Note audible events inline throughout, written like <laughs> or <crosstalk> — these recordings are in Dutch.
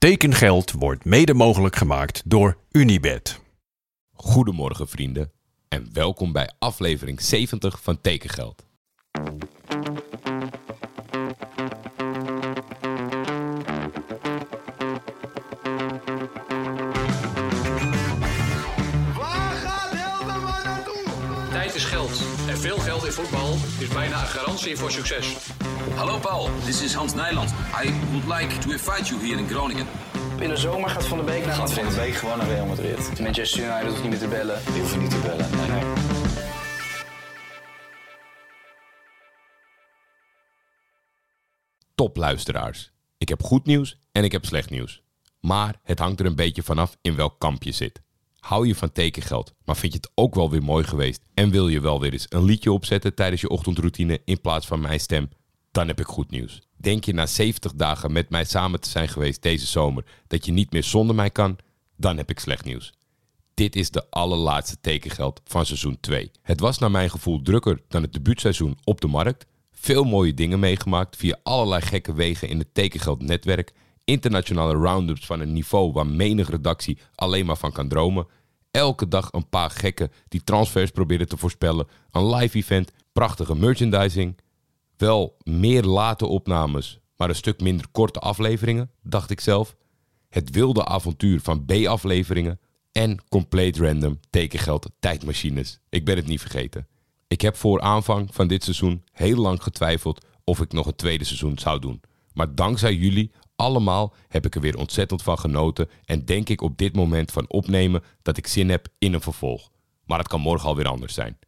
Tekengeld wordt mede mogelijk gemaakt door Unibed. Goedemorgen vrienden en welkom bij aflevering 70 van Tekengeld. Is bijna een garantie voor succes. Hallo Paul, this is Hans Nijland. I would like to invite you here in Groningen. In de zomer gaat Van de Beek naar Gaat Van de Beek gewoon naar Real Madrid. Manchester United hoeft niet meer te bellen. Die hoeven niet te bellen. Nee, nee. Top luisteraars. Ik heb goed nieuws en ik heb slecht nieuws. Maar het hangt er een beetje vanaf in welk kamp je zit. Hou je van tekengeld, maar vind je het ook wel weer mooi geweest en wil je wel weer eens een liedje opzetten tijdens je ochtendroutine in plaats van mijn stem? Dan heb ik goed nieuws. Denk je na 70 dagen met mij samen te zijn geweest deze zomer dat je niet meer zonder mij kan? Dan heb ik slecht nieuws. Dit is de allerlaatste tekengeld van seizoen 2. Het was naar mijn gevoel drukker dan het debuutseizoen op de markt. Veel mooie dingen meegemaakt via allerlei gekke wegen in het tekengeldnetwerk. Internationale roundups van een niveau waar menig redactie alleen maar van kan dromen. Elke dag een paar gekken die transfers proberen te voorspellen. Een live event, prachtige merchandising. Wel meer late opnames, maar een stuk minder korte afleveringen, dacht ik zelf. Het wilde avontuur van B-afleveringen. En compleet random tekengeld tijdmachines. Ik ben het niet vergeten. Ik heb voor aanvang van dit seizoen heel lang getwijfeld of ik nog een tweede seizoen zou doen. Maar dankzij jullie allemaal heb ik er weer ontzettend van genoten en denk ik op dit moment van opnemen dat ik zin heb in een vervolg. Maar het kan morgen alweer anders zijn.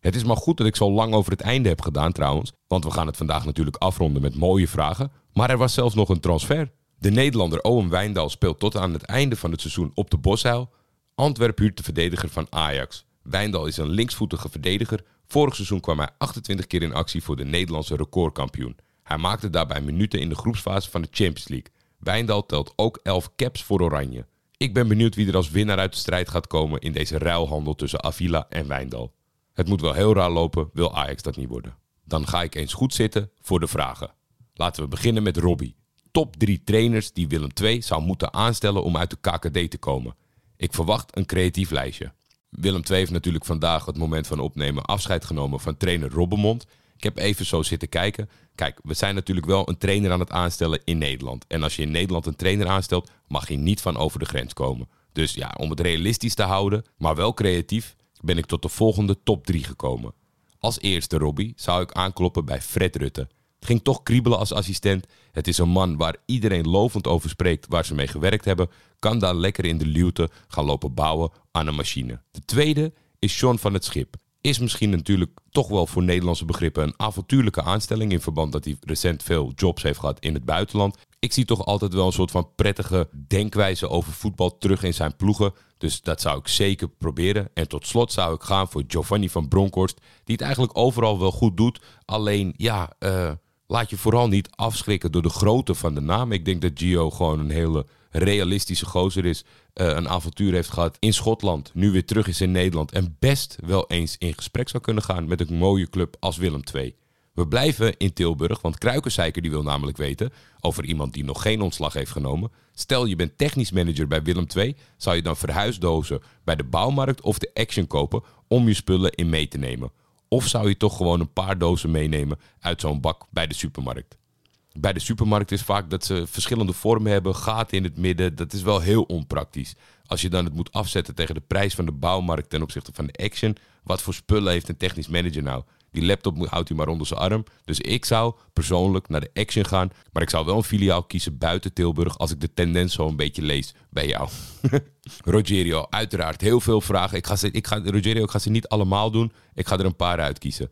Het is maar goed dat ik zo lang over het einde heb gedaan trouwens, want we gaan het vandaag natuurlijk afronden met mooie vragen. Maar er was zelfs nog een transfer. De Nederlander Owen Wijndal speelt tot aan het einde van het seizoen op de Boshuil. Antwerp huurt de verdediger van Ajax. Wijndal is een linksvoetige verdediger. Vorig seizoen kwam hij 28 keer in actie voor de Nederlandse recordkampioen. Hij maakte daarbij minuten in de groepsfase van de Champions League. Wijndal telt ook 11 caps voor Oranje. Ik ben benieuwd wie er als winnaar uit de strijd gaat komen in deze ruilhandel tussen Avila en Wijndal. Het moet wel heel raar lopen, wil Ajax dat niet worden. Dan ga ik eens goed zitten voor de vragen. Laten we beginnen met Robbie. Top 3 trainers die Willem II zou moeten aanstellen om uit de KKD te komen. Ik verwacht een creatief lijstje. Willem II heeft natuurlijk vandaag het moment van opnemen afscheid genomen van trainer Robbenmond. Ik heb even zo zitten kijken. Kijk, we zijn natuurlijk wel een trainer aan het aanstellen in Nederland. En als je in Nederland een trainer aanstelt, mag je niet van over de grens komen. Dus ja, om het realistisch te houden, maar wel creatief, ben ik tot de volgende top 3 gekomen. Als eerste, Robbie, zou ik aankloppen bij Fred Rutte. Ging toch kriebelen als assistent. Het is een man waar iedereen lovend over spreekt waar ze mee gewerkt hebben. Kan daar lekker in de luwte gaan lopen bouwen aan een machine. De tweede is John van het Schip. Is misschien natuurlijk toch wel voor Nederlandse begrippen een avontuurlijke aanstelling. In verband dat hij recent veel jobs heeft gehad in het buitenland. Ik zie toch altijd wel een soort van prettige denkwijze over voetbal terug in zijn ploegen. Dus dat zou ik zeker proberen. En tot slot zou ik gaan voor Giovanni van Bronckhorst. Die het eigenlijk overal wel goed doet. Alleen, ja, eh, laat je vooral niet afschrikken door de grootte van de naam. Ik denk dat Gio gewoon een hele realistische gozer is. Eh, een avontuur heeft gehad in Schotland. Nu weer terug is in Nederland. En best wel eens in gesprek zou kunnen gaan met een mooie club als Willem II. We blijven in Tilburg, want Kruikenseiker die wil namelijk weten over iemand die nog geen ontslag heeft genomen. Stel je bent technisch manager bij Willem II, zou je dan verhuisdozen bij de bouwmarkt of de Action kopen om je spullen in mee te nemen? Of zou je toch gewoon een paar dozen meenemen uit zo'n bak bij de supermarkt? Bij de supermarkt is vaak dat ze verschillende vormen hebben, gaten in het midden. Dat is wel heel onpraktisch. Als je dan het moet afzetten tegen de prijs van de bouwmarkt ten opzichte van de Action. Wat voor spullen heeft een technisch manager nou? Die laptop houdt hij maar onder zijn arm. Dus ik zou persoonlijk naar de Action gaan. Maar ik zou wel een filiaal kiezen buiten Tilburg als ik de tendens zo een beetje lees bij jou. <laughs> Rogerio, uiteraard heel veel vragen. Ik ga ze, ik ga, Rogerio, ik ga ze niet allemaal doen. Ik ga er een paar uitkiezen.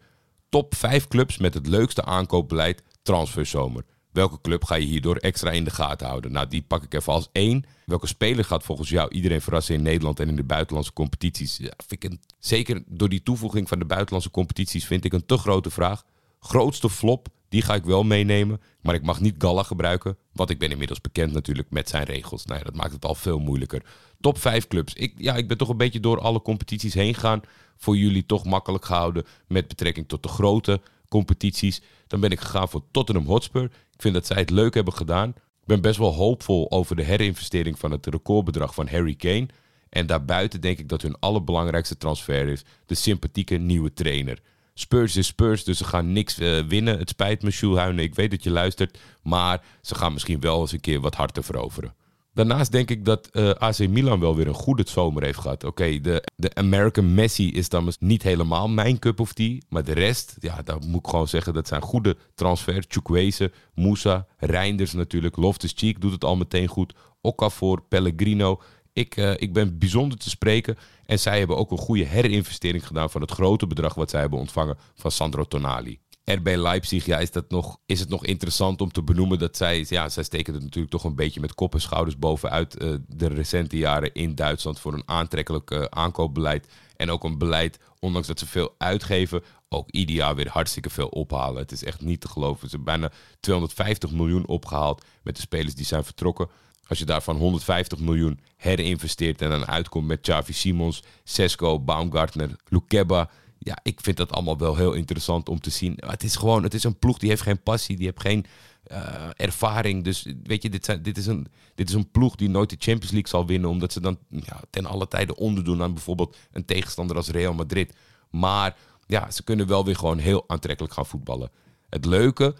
Top 5 clubs met het leukste aankoopbeleid transferzomer. Welke club ga je hierdoor extra in de gaten houden? Nou, die pak ik even als één. Welke speler gaat volgens jou iedereen verrassen in Nederland en in de buitenlandse competities? Vind zeker door die toevoeging van de buitenlandse competities vind ik een te grote vraag. Grootste flop, die ga ik wel meenemen. Maar ik mag niet Galla gebruiken, want ik ben inmiddels bekend natuurlijk met zijn regels. Nou ja, dat maakt het al veel moeilijker. Top 5 clubs. Ik, ja, ik ben toch een beetje door alle competities heen gegaan. Voor jullie toch makkelijk gehouden met betrekking tot de grote competities. Dan ben ik gegaan voor Tottenham Hotspur. Ik vind dat zij het leuk hebben gedaan. Ik ben best wel hoopvol over de herinvestering van het recordbedrag van Harry Kane. En daarbuiten denk ik dat hun allerbelangrijkste transfer is de sympathieke nieuwe trainer. Spurs is Spurs, dus ze gaan niks eh, winnen. Het spijt me, Schulhuinen, ik weet dat je luistert. Maar ze gaan misschien wel eens een keer wat harder veroveren. Daarnaast denk ik dat eh, AC Milan wel weer een goede zomer heeft gehad. Oké, de, de American Messi is dan niet helemaal mijn cup of tea. Maar de rest, ja, daar moet ik gewoon zeggen, dat zijn goede transfers. Chukwese, Moussa, Reinders natuurlijk. Loftus-Cheek doet het al meteen goed. Okafor, Pellegrino. Ik, eh, ik ben bijzonder te spreken. En zij hebben ook een goede herinvestering gedaan van het grote bedrag wat zij hebben ontvangen van Sandro Tonali. RB Leipzig, ja, is, dat nog, is het nog interessant om te benoemen dat zij, ja, zij steken er natuurlijk toch een beetje met kop en schouders bovenuit eh, de recente jaren in Duitsland voor een aantrekkelijk eh, aankoopbeleid. En ook een beleid, ondanks dat ze veel uitgeven, ook ieder jaar weer hartstikke veel ophalen. Het is echt niet te geloven. Ze hebben bijna 250 miljoen opgehaald met de spelers die zijn vertrokken. Als je daarvan 150 miljoen herinvesteert en dan uitkomt met Xavi Simons, Sesko, Baumgartner, Lukeba. Ja, ik vind dat allemaal wel heel interessant om te zien. Het is gewoon, het is een ploeg die heeft geen passie, die heeft geen eh, ervaring. Dus weet je, dit, dit, is een, dit is een ploeg die nooit de Champions League zal winnen, omdat ze dan ja, ten alle tijde onderdoen aan bijvoorbeeld een tegenstander als Real Madrid. Maar ja, ze kunnen wel weer gewoon heel aantrekkelijk gaan voetballen. Het leuke,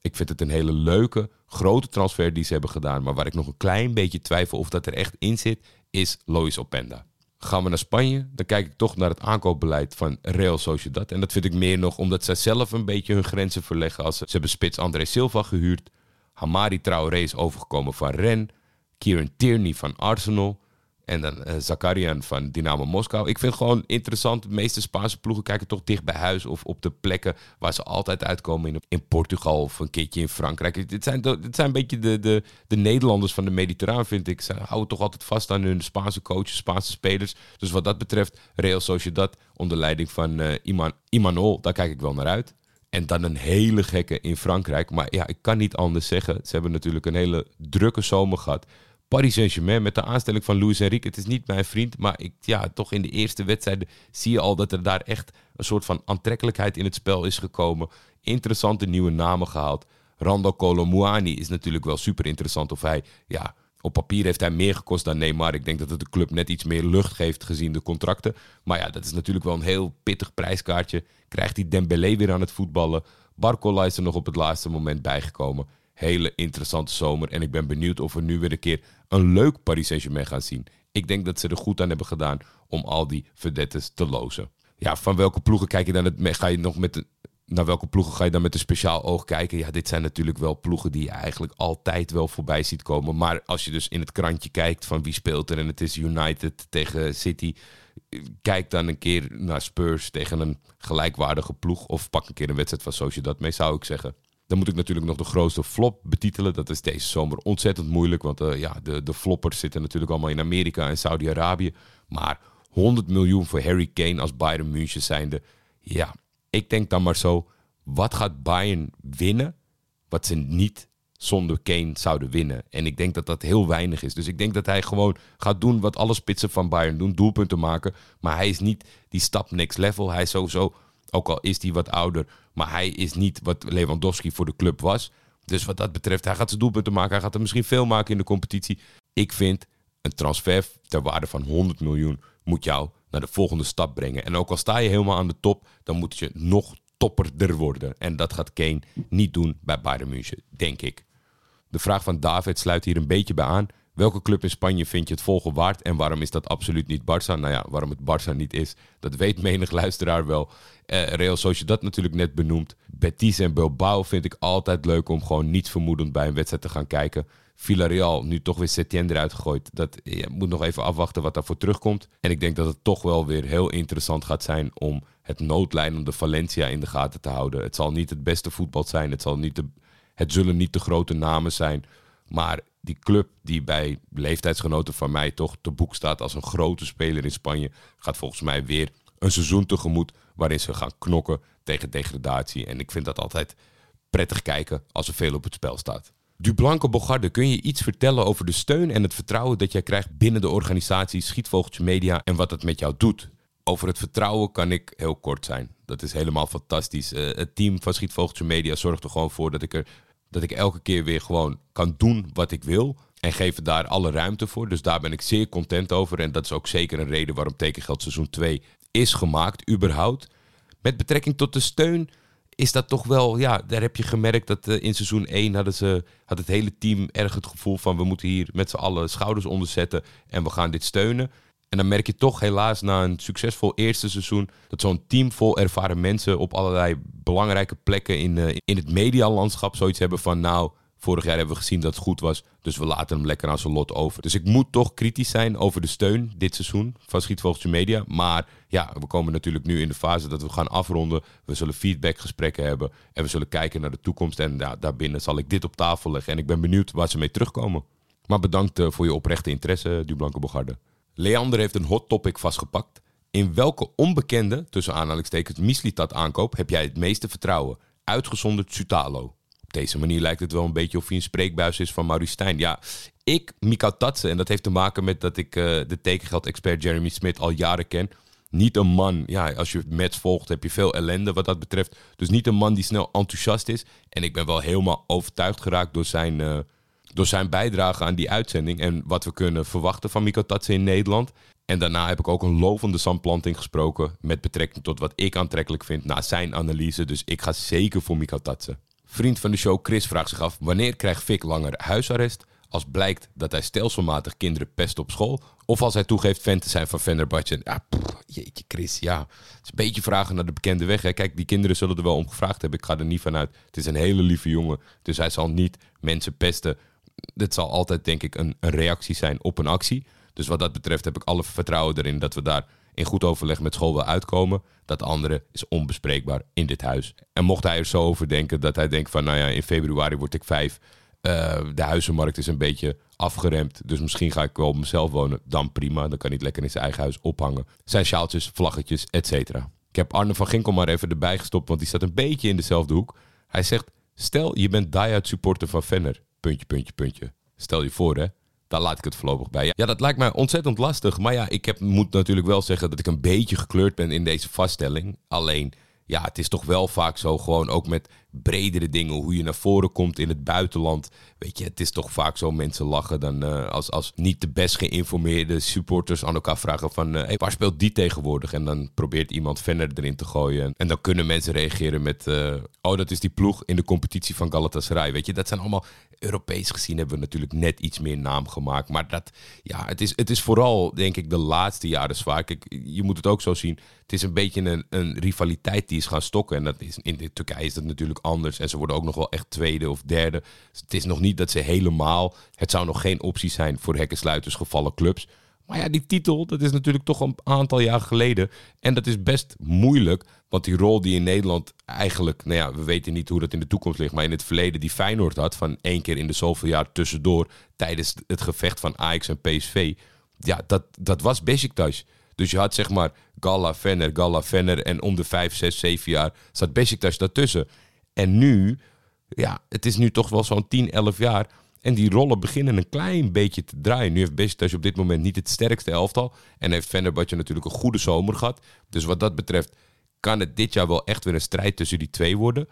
ik vind het een hele leuke, grote transfer die ze hebben gedaan. Maar waar ik nog een klein beetje twijfel of dat er echt in zit, is Lois Openda. Gaan we naar Spanje, dan kijk ik toch naar het aankoopbeleid van Real Sociedad. En dat vind ik meer nog omdat zij zelf een beetje hun grenzen verleggen. Als ze, hebben spits André Silva gehuurd. Hamari Traoré is overgekomen van Rennes. Kieran Tierney van Arsenal. En dan eh, Zakarian van Dynamo Moskou. Ik vind gewoon interessant. De meeste Spaanse ploegen kijken toch dicht bij huis. Of op de plekken waar ze altijd uitkomen. In, in Portugal of een keertje in Frankrijk. Dit zijn, dit zijn een beetje de, de, de Nederlanders van de Mediterraan, vind ik. Ze houden toch altijd vast aan hun Spaanse coaches, Spaanse spelers. Dus wat dat betreft, Real Sociedad onder leiding van eh Iman, Imanol. Daar kijk ik wel naar uit. En dan een hele gekke in Frankrijk. Maar ja, ik kan niet anders zeggen. Ze hebben natuurlijk een hele drukke zomer gehad. Paris Saint-Germain met de aanstelling van Luis Enrique. Het is niet mijn vriend, maar ik, ja, toch in de eerste wedstrijden zie je al dat er daar echt een soort van aantrekkelijkheid in het spel is gekomen. Interessante nieuwe namen gehaald. Rando Colomouani is natuurlijk wel super interessant. Of hij, ja, op papier heeft hij meer gekost dan Neymar. Ik denk dat het de club net iets meer lucht geeft gezien de contracten. Maar ja, dat is natuurlijk wel een heel pittig prijskaartje. Krijgt hij Dembélé weer aan het voetballen. Barcola is er nog op het laatste moment bijgekomen. Hele interessante zomer. En ik ben benieuwd of we nu weer een keer een leuk Paris Saint-Germain gaan zien. Ik denk dat ze er goed aan hebben gedaan om al die verdettes te lozen. Ja, van welke ploegen kijk je dan het, ga je nog met naar welke ploegen ga je dan met een speciaal oog kijken? Ja, dit zijn natuurlijk wel ploegen die je eigenlijk altijd wel voorbij ziet komen. Maar als je dus in het krantje kijkt van wie speelt er en het is United tegen City. Kijk dan een keer naar Spurs tegen een gelijkwaardige ploeg. Of pak een keer een wedstrijd van Sociedad mee, zou ik zeggen. Dan moet ik natuurlijk nog de grootste flop betitelen. Dat is deze zomer ontzettend moeilijk. Want eh, ja, de, de floppers zitten natuurlijk allemaal in Amerika en Saudi-Arabië. Maar 100 miljoen voor Harry Kane als Bayern München zijnde. Ja, ik denk dan maar zo. Wat gaat Bayern winnen? Wat ze niet zonder Kane zouden winnen. En ik denk dat dat heel weinig is. Dus ik denk dat hij gewoon gaat doen wat alle spitsen van Bayern doen. Doelpunten maken. Maar hij is niet die stap next level. Hij is sowieso, ook al is hij wat ouder... maar hij is niet wat Lewandowski voor de club was. Dus wat dat betreft, hij gaat zijn doelpunten maken. Hij gaat er misschien veel maken in de competitie. Ik vind een transfer ter waarde van 100 miljoen... moet jou naar de volgende stap brengen. En ook al sta je helemaal aan de top... dan moet je nog topperder worden. En dat gaat Kane niet doen bij Bayern München, denk ik. De vraag van David sluit hier een beetje bij aan. Welke club in Spanje vind je het volgen waard en waarom is dat absoluut niet Barça? Nou ja, waarom het Barça niet is, dat weet menig luisteraar wel. Eh, Real Sociedad natuurlijk net benoemd. Betis en Bilbao vind ik altijd leuk om gewoon niets vermoedend bij een wedstrijd te gaan kijken. Villarreal, nu toch weer Setien eruit gegooid. Dat je moet nog even afwachten wat daarvoor terugkomt. En ik denk dat het toch wel weer heel interessant gaat zijn om het noodlijnende Valencia in de gaten te houden. Het zal niet het beste voetbal zijn. Het, zal niet de, het zullen niet de grote namen zijn. Maar die club die bij leeftijdsgenoten van mij toch te boek staat als een grote speler in Spanje, gaat volgens mij weer een seizoen tegemoet waarin ze gaan knokken tegen degradatie. En ik vind dat altijd prettig kijken als er veel op het spel staat. Dublanco Bogarde, kun je iets vertellen over de steun en het vertrouwen dat jij krijgt binnen de organisatie Schietvogeltje Media en wat het met jou doet? Over het vertrouwen kan ik heel kort zijn. Dat is helemaal fantastisch. Eh, het team van Schietvogeltje Media zorgt er gewoon voor dat ik er Dat ik elke keer weer gewoon kan doen wat ik wil. En geven daar alle ruimte voor. Dus daar ben ik zeer content over. En dat is ook zeker een reden waarom tekengeld seizoen 2 is gemaakt, überhaupt. Met betrekking tot de steun is dat toch wel, ja, daar heb je gemerkt dat eh, in seizoen 1 hadden ze, had het hele team erg het gevoel van we moeten hier met z'n allen schouders onder zetten en we gaan dit steunen. En dan merk je toch helaas na een succesvol eerste seizoen dat zo'n team vol ervaren mensen op allerlei belangrijke plekken in, eh, in het medialandschap zoiets hebben van nou, vorig jaar hebben we gezien dat het goed was, dus we laten hem lekker aan zijn lot over. Dus ik moet toch kritisch zijn over de steun dit seizoen van Schietvogeltje Media. Maar ja, we komen natuurlijk nu in de fase dat we gaan afronden. We zullen feedbackgesprekken hebben en we zullen kijken naar de toekomst. En ja, daarbinnen zal ik dit op tafel leggen en ik ben benieuwd waar ze mee terugkomen. Maar bedankt eh, voor je oprechte interesse, Dublanke Bogarde. Leander heeft een hot topic vastgepakt. In welke onbekende, tussen aanhalingstekens, Mislitat aankoop heb jij het meeste vertrouwen? Uitgezonderd Sutalo. Op deze manier lijkt het wel een beetje of hij een spreekbuis is van Maurice Stijn. Ja, ik, Mika Tatsen, en dat heeft te maken met dat ik eh, de tekengeld-expert Jeremy Smith al jaren ken. Niet een man, ja, als je match volgt heb je veel ellende wat dat betreft. Dus niet een man die snel enthousiast is. En ik ben wel helemaal overtuigd geraakt door zijn, eh, door zijn bijdrage aan die uitzending. En wat we kunnen verwachten van Mika Tatsen in Nederland. En daarna heb ik ook een lovende zandplanting gesproken met betrekking tot wat ik aantrekkelijk vind na zijn analyse. Dus ik ga zeker voor Mika Tatsen. Vriend van de show Chris vraagt zich af: wanneer krijgt Fik langer huisarrest? Als blijkt dat hij stelselmatig kinderen pest op school. Of als hij toegeeft fan te zijn van Fenerbahce. Ja, jeetje Chris, ja. Het is een beetje vragen naar de bekende weg. Hè. Kijk, die kinderen zullen er wel om gevraagd hebben. Ik ga er niet van uit. Het is een hele lieve jongen. Dus hij zal niet mensen pesten. Dit zal altijd, denk ik, een, een reactie zijn op een actie. Dus wat dat betreft heb ik alle vertrouwen erin dat we daar in goed overleg met school wel uitkomen. Dat andere is onbespreekbaar in dit huis. En mocht hij er zo over denken dat hij denkt van... nou ja, in februari word ik vijf. Uh, de huizenmarkt is een beetje afgeremd. Dus misschien ga ik wel op mezelf wonen. Dan prima. Dan kan hij het lekker in zijn eigen huis ophangen. Zijn sjaaltjes, vlaggetjes, et cetera. Ik heb Arne van Ginkel maar even erbij gestopt. Want die staat een beetje in dezelfde hoek. Hij zegt... Stel, je bent die-out supporter van Venner. Puntje, puntje, puntje. Stel je voor, hè. Daar laat ik het voorlopig bij. Ja, dat lijkt mij ontzettend lastig. Maar ja, ik heb, moet natuurlijk wel zeggen dat ik een beetje gekleurd ben in deze vaststelling. Alleen, ja, het is toch wel vaak zo, gewoon ook met bredere dingen, hoe je naar voren komt in het buitenland. Weet je, het is toch vaak zo, mensen lachen dan uh, als, als niet de best geïnformeerde supporters aan elkaar vragen van, hey, waar speelt die tegenwoordig? En dan probeert iemand verder erin te gooien. En dan kunnen mensen reageren met, uh, oh, dat is die ploeg in de competitie van Galatasaray. Weet je, dat zijn allemaal, Europees gezien hebben we natuurlijk net iets meer naam gemaakt. Maar dat, ja, het is, het is vooral, denk ik, de laatste jaren zwaar. Je moet het ook zo zien. Het is een beetje een, een rivaliteit die is gaan stokken. En dat is, in de Turkije is dat natuurlijk anders. En ze worden ook nog wel echt tweede of derde. Dus het is nog niet dat ze helemaal... Het zou nog geen optie zijn voor hekkensluiters gevallen clubs. Maar ja, die titel, dat is natuurlijk toch een aantal jaar geleden. En dat is best moeilijk. Want die rol die in Nederland eigenlijk... Nou ja, we weten niet hoe dat in de toekomst ligt. Maar in het verleden die Feyenoord had... van één keer in de zoveel jaar tussendoor... tijdens het gevecht van Ajax en PSV... Ja, dat, dat was Besiktas. Dus je had zeg maar Galla, Venner, Galla, Venner... en om de vijf, zes, zeven jaar zat Besiktas daartussen. En nu, ja, het is nu toch wel zo'n 10, 11 jaar. En die rollen beginnen een klein beetje te draaien. Nu heeft Besiktas op dit moment niet het sterkste elftal. En heeft Fenerbahce natuurlijk een goede zomer gehad. Dus wat dat betreft kan het dit jaar wel echt weer een strijd tussen die twee worden.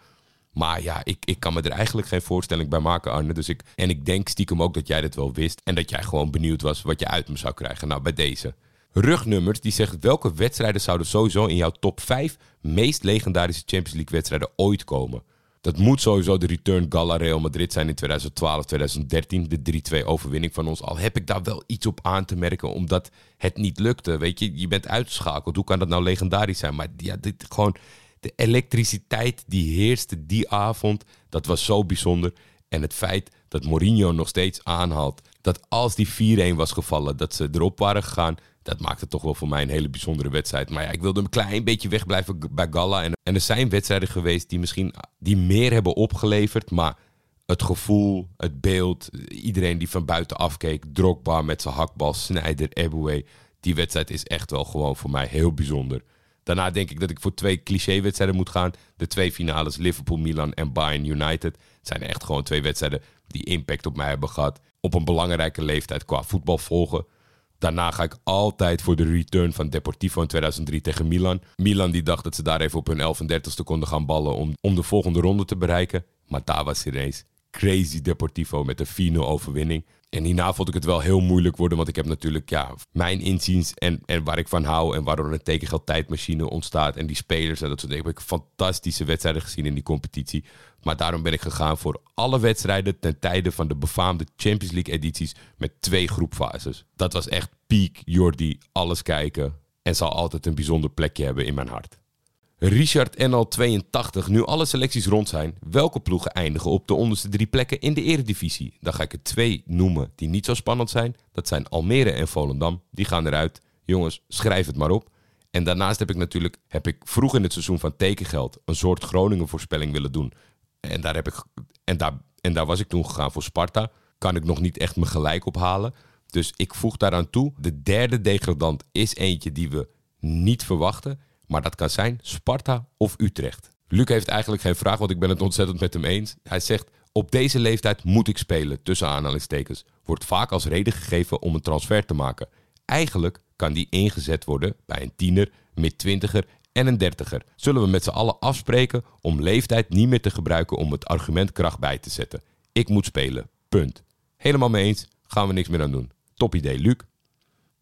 Maar ja, ik, ik kan me er eigenlijk geen voorstelling bij maken, Arne. Dus ik, en ik denk stiekem ook dat jij dit wel wist. En dat jij gewoon benieuwd was wat je uit me zou krijgen. Nou, bij deze. Rugnummers, die zegt welke wedstrijden zouden sowieso in jouw top 5 meest legendarische Champions League wedstrijden ooit komen? Dat moet sowieso de return Gala Real Madrid zijn in 2012, 2013. De 3-2 overwinning van ons. Al heb ik daar wel iets op aan te merken, omdat het niet lukte. Weet je, je bent uitgeschakeld. Hoe kan dat nou legendarisch zijn? Maar ja, dit, gewoon de elektriciteit die heerste die avond, dat was zo bijzonder. En het feit dat Mourinho nog steeds aanhaalt dat als die 4-1 was gevallen, dat ze erop waren gegaan. Dat maakte toch wel voor mij een hele bijzondere wedstrijd. Maar ja, ik wilde een klein beetje wegblijven bij Galla. En, en er zijn wedstrijden geweest die misschien die meer hebben opgeleverd. Maar het gevoel, het beeld, iedereen die van buiten afkeek. Drogba met zijn hakbal, Snyder, Eboué. Die wedstrijd is echt wel gewoon voor mij heel bijzonder. Daarna denk ik dat ik voor twee cliché-wedstrijden moet gaan. De twee finales Liverpool-Milan en Bayern United. Het zijn echt gewoon twee wedstrijden die impact op mij hebben gehad. Op een belangrijke leeftijd qua voetbal volgen. Daarna ga ik altijd voor de return van Deportivo in 2003 tegen Milan. Milan die dacht dat ze daar even op hun 11 en 30ste konden gaan ballen om, om de volgende ronde te bereiken. Maar daar was ineens crazy Deportivo met een 4-0 overwinning. En hierna vond ik het wel heel moeilijk worden, want ik heb natuurlijk ja, mijn inziens en, en waar ik van hou en waardoor een tekengeld tijdmachine ontstaat en die spelers en dat soort dingen. Heb ik fantastische wedstrijden gezien in die competitie. Maar daarom ben ik gegaan voor alle wedstrijden ten tijde van de befaamde Champions League edities met twee groepfases. Dat was echt peak Jordi, alles kijken en zal altijd een bijzonder plekje hebben in mijn hart. Richard NL82. Nu alle selecties rond zijn, welke ploegen eindigen op de onderste drie plekken in de eredivisie? Dan ga ik er twee noemen die niet zo spannend zijn. Dat zijn Almere en Volendam. Die gaan eruit. Jongens, schrijf het maar op. En daarnaast heb ik natuurlijk heb ik vroeg in het seizoen van tekengeld een soort Groningen voorspelling willen doen. En daar, heb ik, en, daar, en daar was ik toen gegaan voor Sparta. Kan ik nog niet echt me gelijk ophalen. Dus ik voeg daaraan toe. De derde degradant is eentje die we niet verwachten. Maar dat kan zijn Sparta of Utrecht. Luc heeft eigenlijk geen vraag, want ik ben het ontzettend met hem eens. Hij zegt, op deze leeftijd moet ik spelen, tussen aanhalingstekens. Wordt vaak als reden gegeven om een transfer te maken. Eigenlijk kan die ingezet worden bij een tiener, mid-twintiger en een dertiger. Zullen we met z'n allen afspreken om leeftijd niet meer te gebruiken om het argument kracht bij te zetten. Ik moet spelen, punt. Helemaal mee eens, gaan we niks meer aan doen. Top idee, Luc.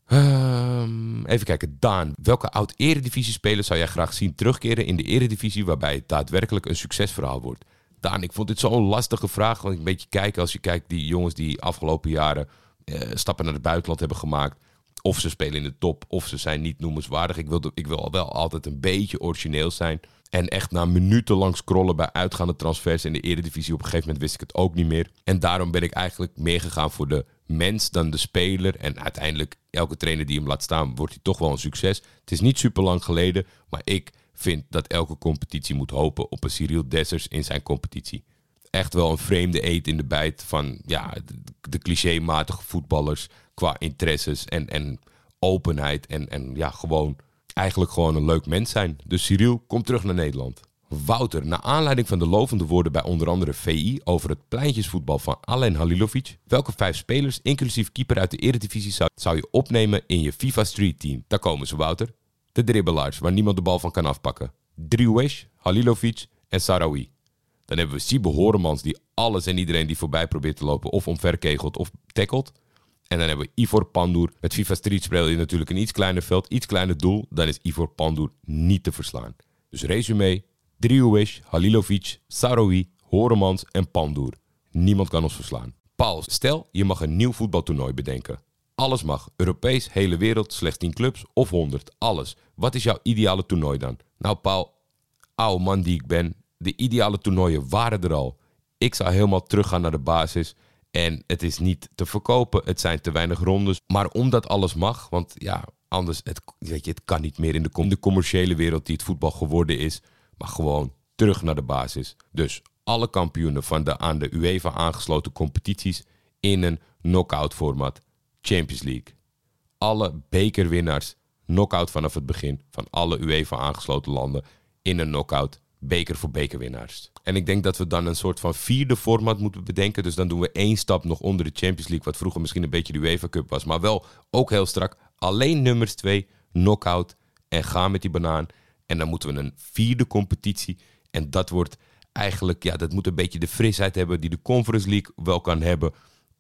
Ehm, even kijken, Daan. Welke oud-eredivisie-speler zou jij graag zien terugkeren in de eredivisie waarbij het daadwerkelijk een succesverhaal wordt? Daan, ik vond dit zo'n lastige vraag. Want een beetje kijken als je kijkt die jongens die afgelopen jaren eh, stappen naar het buitenland hebben gemaakt. Of ze spelen in de top, of ze zijn niet noemenswaardig. Ik wil, ik wil wel altijd een beetje origineel zijn. En echt na minutenlang scrollen bij uitgaande transfers in de eredivisie. Op een gegeven moment wist ik het ook niet meer. En daarom ben ik eigenlijk meer gegaan voor de mens dan de speler. En uiteindelijk, elke trainer die hem laat staan, wordt hij toch wel een succes. Het is niet super lang geleden, maar ik vind dat elke competitie moet hopen op een Cyril Dessers in zijn competitie. Echt wel een vreemde eet in de bijt van ja, de, clichématige voetballers qua interesses en, en openheid. En, en ja, gewoon eigenlijk gewoon een leuk mens zijn. Dus Cyril, kom terug naar Nederland. Wouter, naar aanleiding van de lovende woorden bij onder andere VI over het pleintjesvoetbal van Alen Halilovic, welke vijf spelers, inclusief keeper uit de Eredivisie, zou, zou je opnemen in je FIFA Street Team? Daar komen ze, Wouter. De dribbelaars, waar niemand de bal van kan afpakken. Driouesh, Halilovic en Sarawi. Dan hebben we Siebe Horemans, die alles en iedereen die voorbij probeert te lopen of omverkegelt of tackelt. En dan hebben we Ivor Pandur. Met FIFA Street speel je natuurlijk een iets kleiner veld, iets kleiner doel. Dan is Ivor Pandur niet te verslaan. Dus resume, Driouesh, Halilovic, Saroui, Horemans en Pandur. Niemand kan ons verslaan. Paul, stel je mag een nieuw voetbaltoernooi bedenken. Alles mag. Europees, hele wereld, slechts 10 clubs of 100. Alles. Wat is jouw ideale toernooi dan? Nou Paul, oude man die ik ben, de ideale toernooien waren er al. Ik zou helemaal teruggaan naar de basis. En het is niet te verkopen, het zijn te weinig rondes. Maar omdat alles mag, want ja, anders, het, weet je, het kan niet meer in de, de commerciële wereld die het voetbal geworden is. Maar gewoon terug naar de basis. Dus alle kampioenen van de aan de UEFA aangesloten competities in een knockout format. Champions League. Alle bekerwinnaars knockout vanaf het begin van alle UEFA aangesloten landen in een knockout beker voor bekerwinnaars. En ik denk dat we dan een soort van vierde format moeten bedenken. Dus dan doen we één stap nog onder de Champions League, wat vroeger misschien een beetje de UEFA Cup was, maar wel ook heel strak. Alleen nummers twee, knockout en gaan met die banaan. En dan moeten we een vierde competitie. En dat wordt eigenlijk, ja, dat moet een beetje de frisheid hebben die de Conference League wel kan hebben.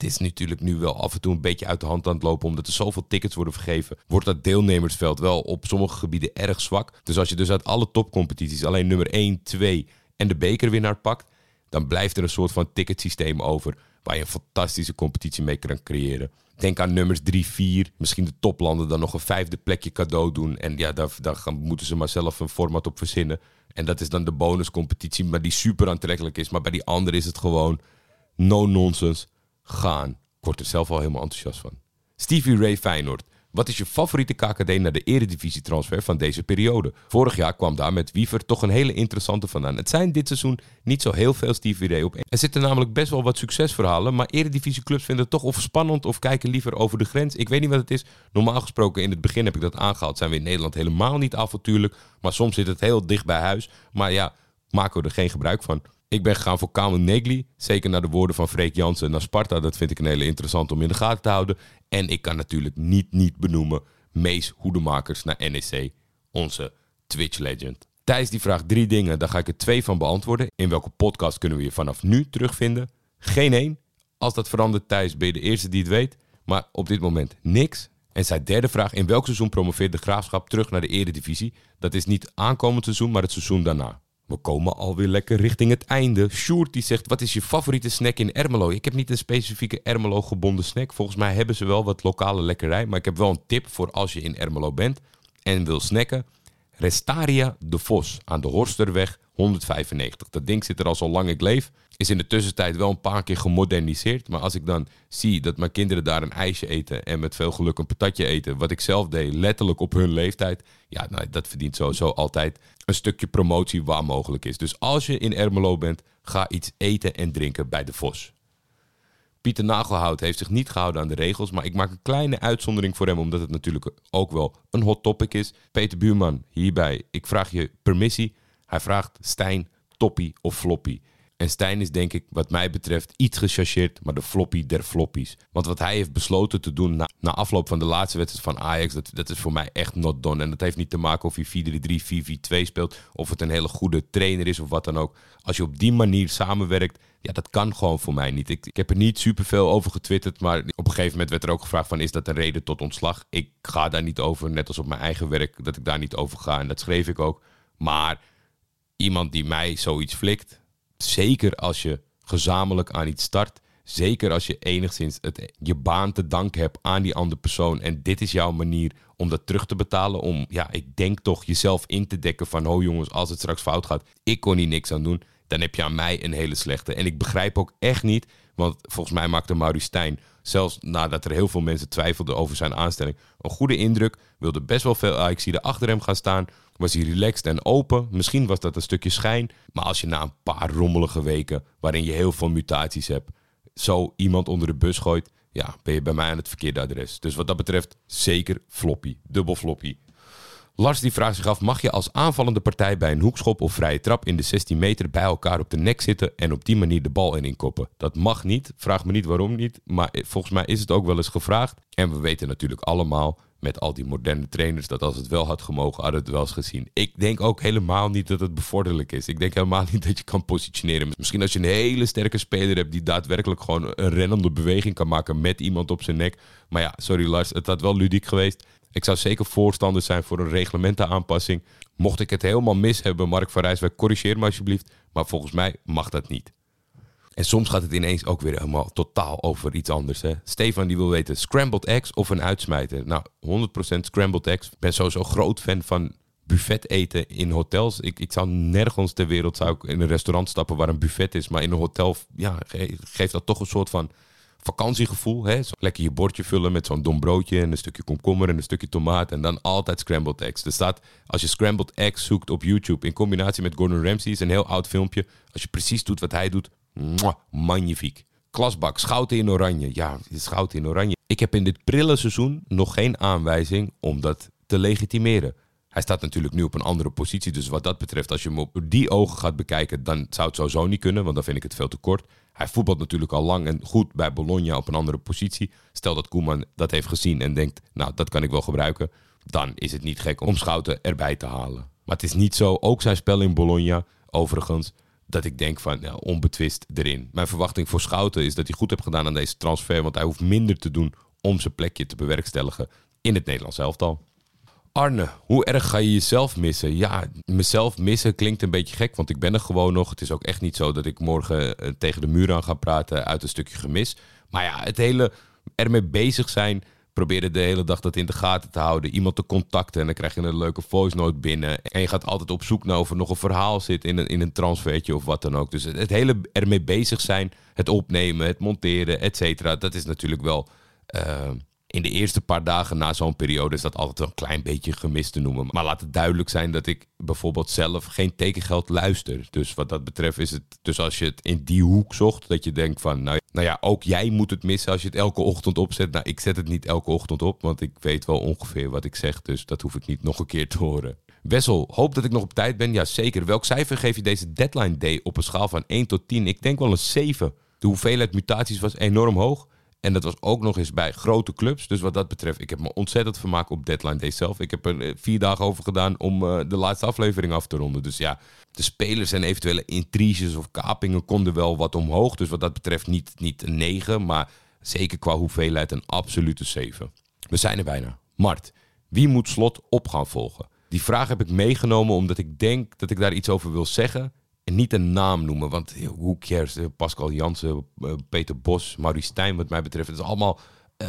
Is natuurlijk nu wel af en toe een beetje uit de hand aan het lopen, omdat er zoveel tickets worden vergeven. Wordt dat deelnemersveld wel op sommige gebieden erg zwak. Dus als je dus uit alle topcompetities alleen nummer 1, 2 en de bekerwinnaar pakt, dan blijft er een soort van ticketsysteem over waar je een fantastische competitie mee kan creëren. Denk aan nummers 3, 4. Misschien de toplanden dan nog een vijfde plekje cadeau doen. En ja, daar, daar gaan, moeten ze maar zelf een format op verzinnen. En dat is dan de bonuscompetitie, maar die super aantrekkelijk is. Maar bij die andere is het gewoon no nonsense. Gaan. Ik word er zelf al helemaal enthousiast van. Stevie Ray Feyenoord. Wat is je favoriete KKD naar de eredivisie transfer van deze periode? Vorig jaar kwam daar met Wiever toch een hele interessante vandaan. Het zijn dit seizoen niet zo heel veel Stevie Ray op. Er zitten namelijk best wel wat succesverhalen, maar eredivisieclubs vinden het toch of spannend of kijken liever over de grens. Ik weet niet wat het is. Normaal gesproken in het begin heb ik dat aangehaald. Zijn we in Nederland helemaal niet avontuurlijk, maar soms zit het heel dicht bij huis. Maar ja, maken we er geen gebruik van. Ik ben gegaan voor Kamel Negli. Zeker naar de woorden van Freek Jansen naar Sparta. Dat vind ik een hele interessant om in de gaten te houden. En ik kan natuurlijk niet niet benoemen Mees Hoedemakers naar NEC. Onze Twitch legend. Thijs die vraagt drie dingen. Daar ga ik er twee van beantwoorden. In welke podcast kunnen we je vanaf nu terugvinden? Geen één. Als dat verandert, Thijs, ben je de eerste die het weet. Maar op dit moment niks. En zijn derde vraag: in welk seizoen promoveert de graafschap terug naar de Eredivisie? Dat is niet aankomend seizoen, maar het seizoen daarna. We komen alweer lekker richting het einde. Sjoerd die zegt: Wat is je favoriete snack in Ermelo? Ik heb niet een specifieke Ermelo gebonden snack. Volgens mij hebben ze wel wat lokale lekkerij. Maar ik heb wel een tip voor als je in Ermelo bent en wil snacken. Restaria de Vos aan de Horsterweg 195. Dat ding zit er al zo lang ik leef. Is in de tussentijd wel een paar keer gemoderniseerd. Maar als ik dan zie dat mijn kinderen daar een ijsje eten en met veel geluk een patatje eten, wat ik zelf deed, letterlijk op hun leeftijd, ja, nou, dat verdient sowieso altijd een stukje promotie waar mogelijk is. Dus als je in Ermelo bent, ga iets eten en drinken bij de Vos. Pieter Nagelhout heeft zich niet gehouden aan de regels, maar ik maak een kleine uitzondering voor hem, omdat het natuurlijk ook wel een hot topic is. Peter Buurman, hierbij, ik vraag je permissie. Hij vraagt Stijn, toppie of floppy. En Stijn is denk ik wat mij betreft iets gechargeerd, maar de floppy der floppies. Want wat hij heeft besloten te doen na, na afloop van de laatste wedstrijd van Ajax, dat, dat is voor mij echt not done. En dat heeft niet te maken of hij 4-3-3, 4-4-2 speelt, of het een hele goede trainer is of wat dan ook. Als je op die manier samenwerkt, ja, dat kan gewoon voor mij niet. Ik, ik heb er niet superveel over getwitterd, maar op een gegeven moment werd er ook gevraagd van, is dat een reden tot ontslag? Ik ga daar niet over, net als op mijn eigen werk, dat ik daar niet over ga. En dat schreef ik ook. Maar iemand die mij zoiets flikt, Zeker als je gezamenlijk aan iets start. Zeker als je enigszins het, je baan te danken hebt aan die andere persoon. En dit is jouw manier om dat terug te betalen. Om, ja, ik denk toch jezelf in te dekken van... oh jongens, als het straks fout gaat, ik kon hier niks aan doen. Dan heb je aan mij een hele slechte. En ik begrijp ook echt niet... want volgens mij maakte Maurice Stijn... zelfs nadat er heel veel mensen twijfelden over zijn aanstelling... een goede indruk. Wilde best wel veel zie er achter hem gaan staan was hij relaxed en open. Misschien was dat een stukje schijn. Maar als je na een paar rommelige weken, waarin je heel veel mutaties hebt, zo iemand onder de bus gooit, ja, ben je bij mij aan het verkeerde adres. Dus wat dat betreft, zeker floppy. Dubbel floppy. Lars die vraagt zich af, mag je als aanvallende partij bij een hoekschop of vrije trap in de 16 meter bij elkaar op de nek zitten en op die manier de bal erin koppen? Dat mag niet. Vraag me niet waarom niet, maar volgens mij is het ook wel eens gevraagd. En we weten natuurlijk allemaal met al die moderne trainers dat als het wel had gemogen, hadden het wel eens gezien. Ik denk ook helemaal niet dat het bevorderlijk is. Ik denk helemaal niet dat je kan positioneren. Misschien als je een hele sterke speler hebt die daadwerkelijk gewoon een rennende beweging kan maken met iemand op zijn nek. Maar ja, sorry Lars, het had wel ludiek geweest. Ik zou zeker voorstander zijn voor een reglementenaanpassing. Mocht ik het helemaal mis hebben, Mark van Rijswijk, corrigeer me alsjeblieft. Maar volgens mij mag dat niet. En soms gaat het ineens ook weer helemaal totaal over iets anders. Hè? Stefan die wil weten, scrambled eggs of een uitsmijter? Nou, 100% scrambled eggs. Ik ben sowieso groot fan van buffet eten in hotels. Ik, ik zou nergens ter wereld zou ik in een restaurant stappen waar een buffet is. Maar in een hotel ja, geeft dat toch een soort van vakantiegevoel. Hè? Zo lekker je bordje vullen met zo'n dom broodje en een stukje komkommer en een stukje tomaat. En dan altijd scrambled eggs. Er staat, als je scrambled eggs zoekt op YouTube in combinatie met Gordon Ramsay, is een heel oud filmpje. Als je precies doet wat hij doet, Magnifiek. Klasbak, Schouten in Oranje. Ja, Schouten in Oranje. Ik heb in dit prille seizoen nog geen aanwijzing om dat te legitimeren. Hij staat natuurlijk nu op een andere positie. Dus wat dat betreft, als je hem op die ogen gaat bekijken, dan zou het sowieso niet kunnen, want dan vind ik het veel te kort. Hij voetbalt natuurlijk al lang en goed bij Bologna op een andere positie. Stel dat Koeman dat heeft gezien en denkt, nou, dat kan ik wel gebruiken. Dan is het niet gek om Schouten erbij te halen. Maar het is niet zo, ook zijn spel in Bologna, overigens, dat ik denk van onbetwist erin. Mijn verwachting voor Schouten is dat hij goed heeft gedaan aan deze transfer. Want hij hoeft minder te doen om zijn plekje te bewerkstelligen in het Nederlands elftal. Arne, hoe erg ga je jezelf missen? Ja, mezelf missen klinkt een beetje gek, want ik ben er gewoon nog. Het is ook echt niet zo dat ik morgen eh, tegen de muur aan ga praten uit een stukje gemis. Maar ja, het hele ermee bezig zijn probeerde de hele dag dat in de gaten te houden. Iemand te contacten en dan krijg je een leuke voice note binnen. En je gaat altijd op zoek naar of er nog een verhaal zit in een, in een transfertje of wat dan ook. Dus het, hele ermee bezig zijn, het opnemen, het monteren, et cetera. Dat is natuurlijk wel... Uh, in de eerste paar dagen na zo'n periode is dat altijd een klein beetje gemist te noemen. Maar laat het duidelijk zijn dat ik bijvoorbeeld zelf geen tekengeld luister. Dus wat dat betreft is het, dus als je het in die hoek zocht, dat je denkt van, nou, nou ja, ook jij moet het missen als je het elke ochtend opzet. Nou, ik zet het niet elke ochtend op, want ik weet wel ongeveer wat ik zeg. Dus dat hoef ik niet nog een keer te horen. Wessel, hoop dat ik nog op tijd ben. Ja, zeker. Welk cijfer geef je deze deadline day op een schaal van 1 tot 10? Ik denk wel een 7. De hoeveelheid mutaties was enorm hoog. En dat was ook nog eens bij grote clubs. Dus wat dat betreft, ik heb me ontzettend vermaakt op deadline day zelf. Ik heb er eh, vier dagen over gedaan om eh, de laatste aflevering af te ronden. Dus ja, de spelers en eventuele intriges of kapingen konden wel wat omhoog. Dus wat dat betreft niet, niet een 9, maar zeker qua hoeveelheid een absolute 7. We zijn er bijna. Mart, wie moet Slot op gaan volgen? Die vraag heb ik meegenomen omdat ik denk dat ik daar iets over wil zeggen. En niet een naam noemen, want who cares? Eh, Pascal Jansen, eh, Peter Bos, Maurice Stijn wat mij betreft. Het is allemaal eh,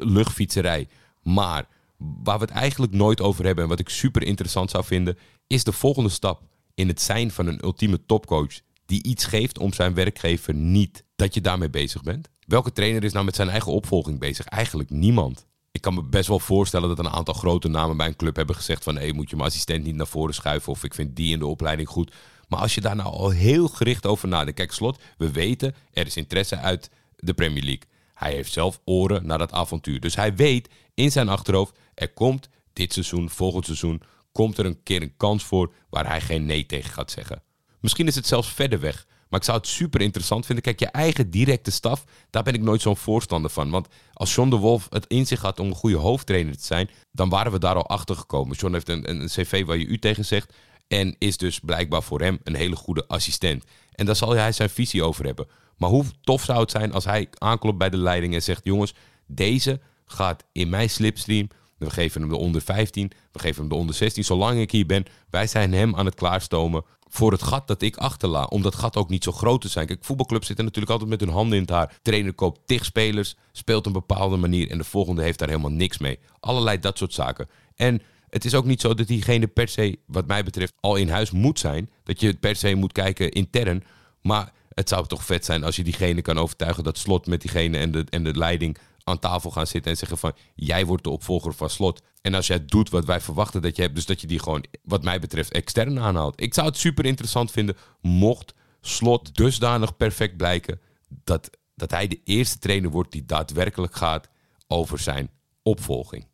luchtfietserij. Maar waar we het eigenlijk nooit over hebben en wat ik super interessant zou vinden, is de volgende stap in het zijn van een ultieme topcoach die iets geeft om zijn werkgever niet dat je daarmee bezig bent. Welke trainer is nou met zijn eigen opvolging bezig? Eigenlijk niemand. Ik kan me best wel voorstellen dat een aantal grote namen bij een club hebben gezegd van hé, moet je mijn assistent niet naar voren schuiven of ik vind die in de opleiding goed. Maar als je daar nou al heel gericht over nadenkt. Kijk, Slot, we weten, er is interesse uit de Premier League. Hij heeft zelf oren naar dat avontuur. Dus hij weet in zijn achterhoofd, er komt dit seizoen, volgend seizoen, komt er een keer een kans voor waar hij geen nee tegen gaat zeggen. Misschien is het zelfs verder weg. Maar ik zou het super interessant vinden. Kijk, je eigen directe staf, daar ben ik nooit zo'n voorstander van. Want als John de Wolf het in zich had om een goede hoofdtrainer te zijn, dan waren we daar al achter gekomen. John heeft een, een, een cv waar je u tegen zegt. En is dus blijkbaar voor hem een hele goede assistent. En daar zal hij zijn visie over hebben. Maar hoe tof zou het zijn als hij aanklopt bij de leiding en zegt: Jongens, deze gaat in mijn slipstream. We geven hem de onder 15, we geven hem de onder 16. Zolang ik hier ben, wij zijn hem aan het klaarstomen voor het gat dat ik achterlaat. Om dat gat ook niet zo groot te zijn. Kijk, voetbalclubs zitten natuurlijk altijd met hun handen in het haar. Trainer koopt tig spelers, speelt een bepaalde manier en de volgende heeft daar helemaal niks mee. Allerlei dat soort zaken. En het is ook niet zo dat diegene per se, wat mij betreft, al in huis moet zijn. Dat je per se moet kijken intern. Maar het zou toch vet zijn als je diegene kan overtuigen dat slot met diegene en de, en de leiding aan tafel gaan zitten en zeggen van jij wordt de opvolger van slot. En als jij doet wat wij verwachten dat je hebt, dus dat je die gewoon, wat mij betreft, extern aanhaalt. Ik zou het super interessant vinden mocht slot dusdanig perfect blijken dat, dat hij de eerste trainer wordt die daadwerkelijk gaat over zijn opvolging.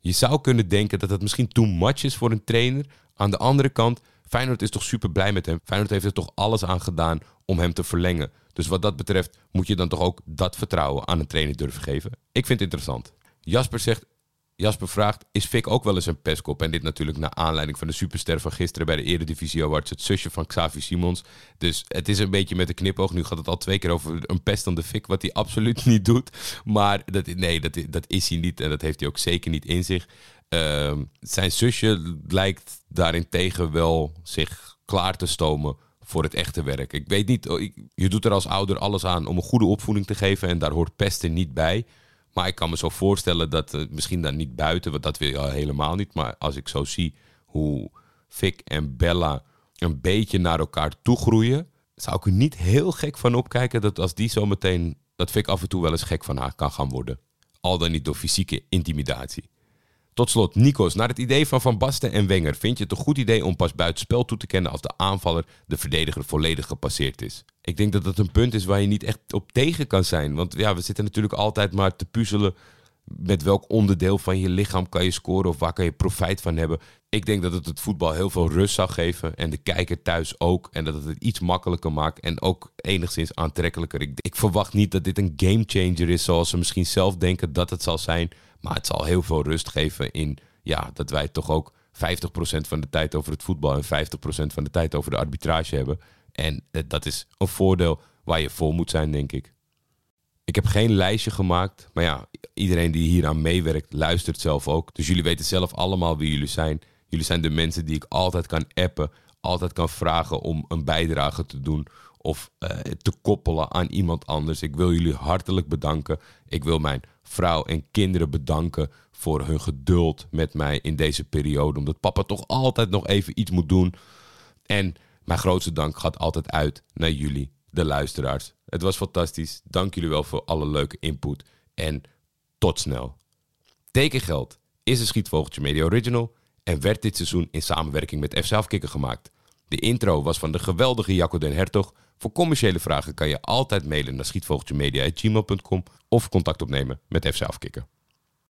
Je zou kunnen denken dat het misschien too much is voor een trainer. Aan de andere kant, Feyenoord is toch super blij met hem. Feyenoord heeft er toch alles aan gedaan om hem te verlengen. Dus wat dat betreft moet je dan toch ook dat vertrouwen aan een trainer durven geven. Ik vind het interessant. Jasper zegt, Jasper vraagt, is Fik ook wel eens een pestkop? En dit natuurlijk naar aanleiding van de superster van gisteren bij de Eredivisie Awards, het zusje van Xavi Simons. Dus het is een beetje met een knipoog. Nu gaat het al twee keer over een pest aan de Fik, wat hij absoluut <laughs> niet doet. Maar dat, nee, dat, dat is hij niet en dat heeft hij ook zeker niet in zich. Ehm, zijn zusje lijkt daarentegen wel zich klaar te stomen voor het echte werk. Ik weet niet, oh, je doet er als ouder alles aan om een goede opvoeding te geven en daar hoort pesten niet bij. Maar ik kan me zo voorstellen dat eh, misschien dan niet buiten, want dat wil je al helemaal niet. Maar als ik zo zie hoe Vic en Bella een beetje naar elkaar toe groeien, zou ik er niet heel gek van opkijken dat als die zometeen, dat Vic af en toe wel eens gek van haar kan gaan worden. Al dan niet door fysieke intimidatie. Tot slot, Nikos, naar het idee van Van Basten en Wenger, vind je het een goed idee om pas buitenspel toe te kennen als de aanvaller de verdediger volledig gepasseerd is? Ik denk dat dat een punt is waar je niet echt op tegen kan zijn. Want ja, we zitten natuurlijk altijd maar te puzzelen met welk onderdeel van je lichaam kan je scoren of waar kan je profijt van hebben. Ik denk dat het het voetbal heel veel rust zou geven en de kijker thuis ook. En dat het het iets makkelijker maakt en ook enigszins aantrekkelijker. Ik, verwacht niet dat dit een gamechanger is zoals ze misschien zelf denken dat het zal zijn. Maar het zal heel veel rust geven in ja, dat wij toch ook 50% van de tijd over het voetbal en 50% van de tijd over de arbitrage hebben. En eh, dat is een voordeel waar je voor moet zijn, denk ik. Ik heb geen lijstje gemaakt, maar ja, iedereen die hier aan meewerkt, luistert zelf ook. Dus jullie weten zelf allemaal wie jullie zijn. Jullie zijn de mensen die ik altijd kan appen, altijd kan vragen om een bijdrage te doen of eh, te koppelen aan iemand anders. Ik wil jullie hartelijk bedanken. Ik wil mijn vrouw en kinderen bedanken voor hun geduld met mij in deze periode, omdat papa toch altijd nog even iets moet doen. En mijn grootste dank gaat altijd uit naar jullie, de luisteraars. Het was fantastisch. Dank jullie wel voor alle leuke input. En tot snel. Tekengeld is een Schietvogeltje Media Original en werd dit seizoen in samenwerking met FC Afkikken gemaakt. De intro was van de geweldige Jacco den Hertog. Voor commerciële vragen kan je altijd mailen naar schietvogeltjemedia.gmail.com of contact opnemen met FC Afkikken.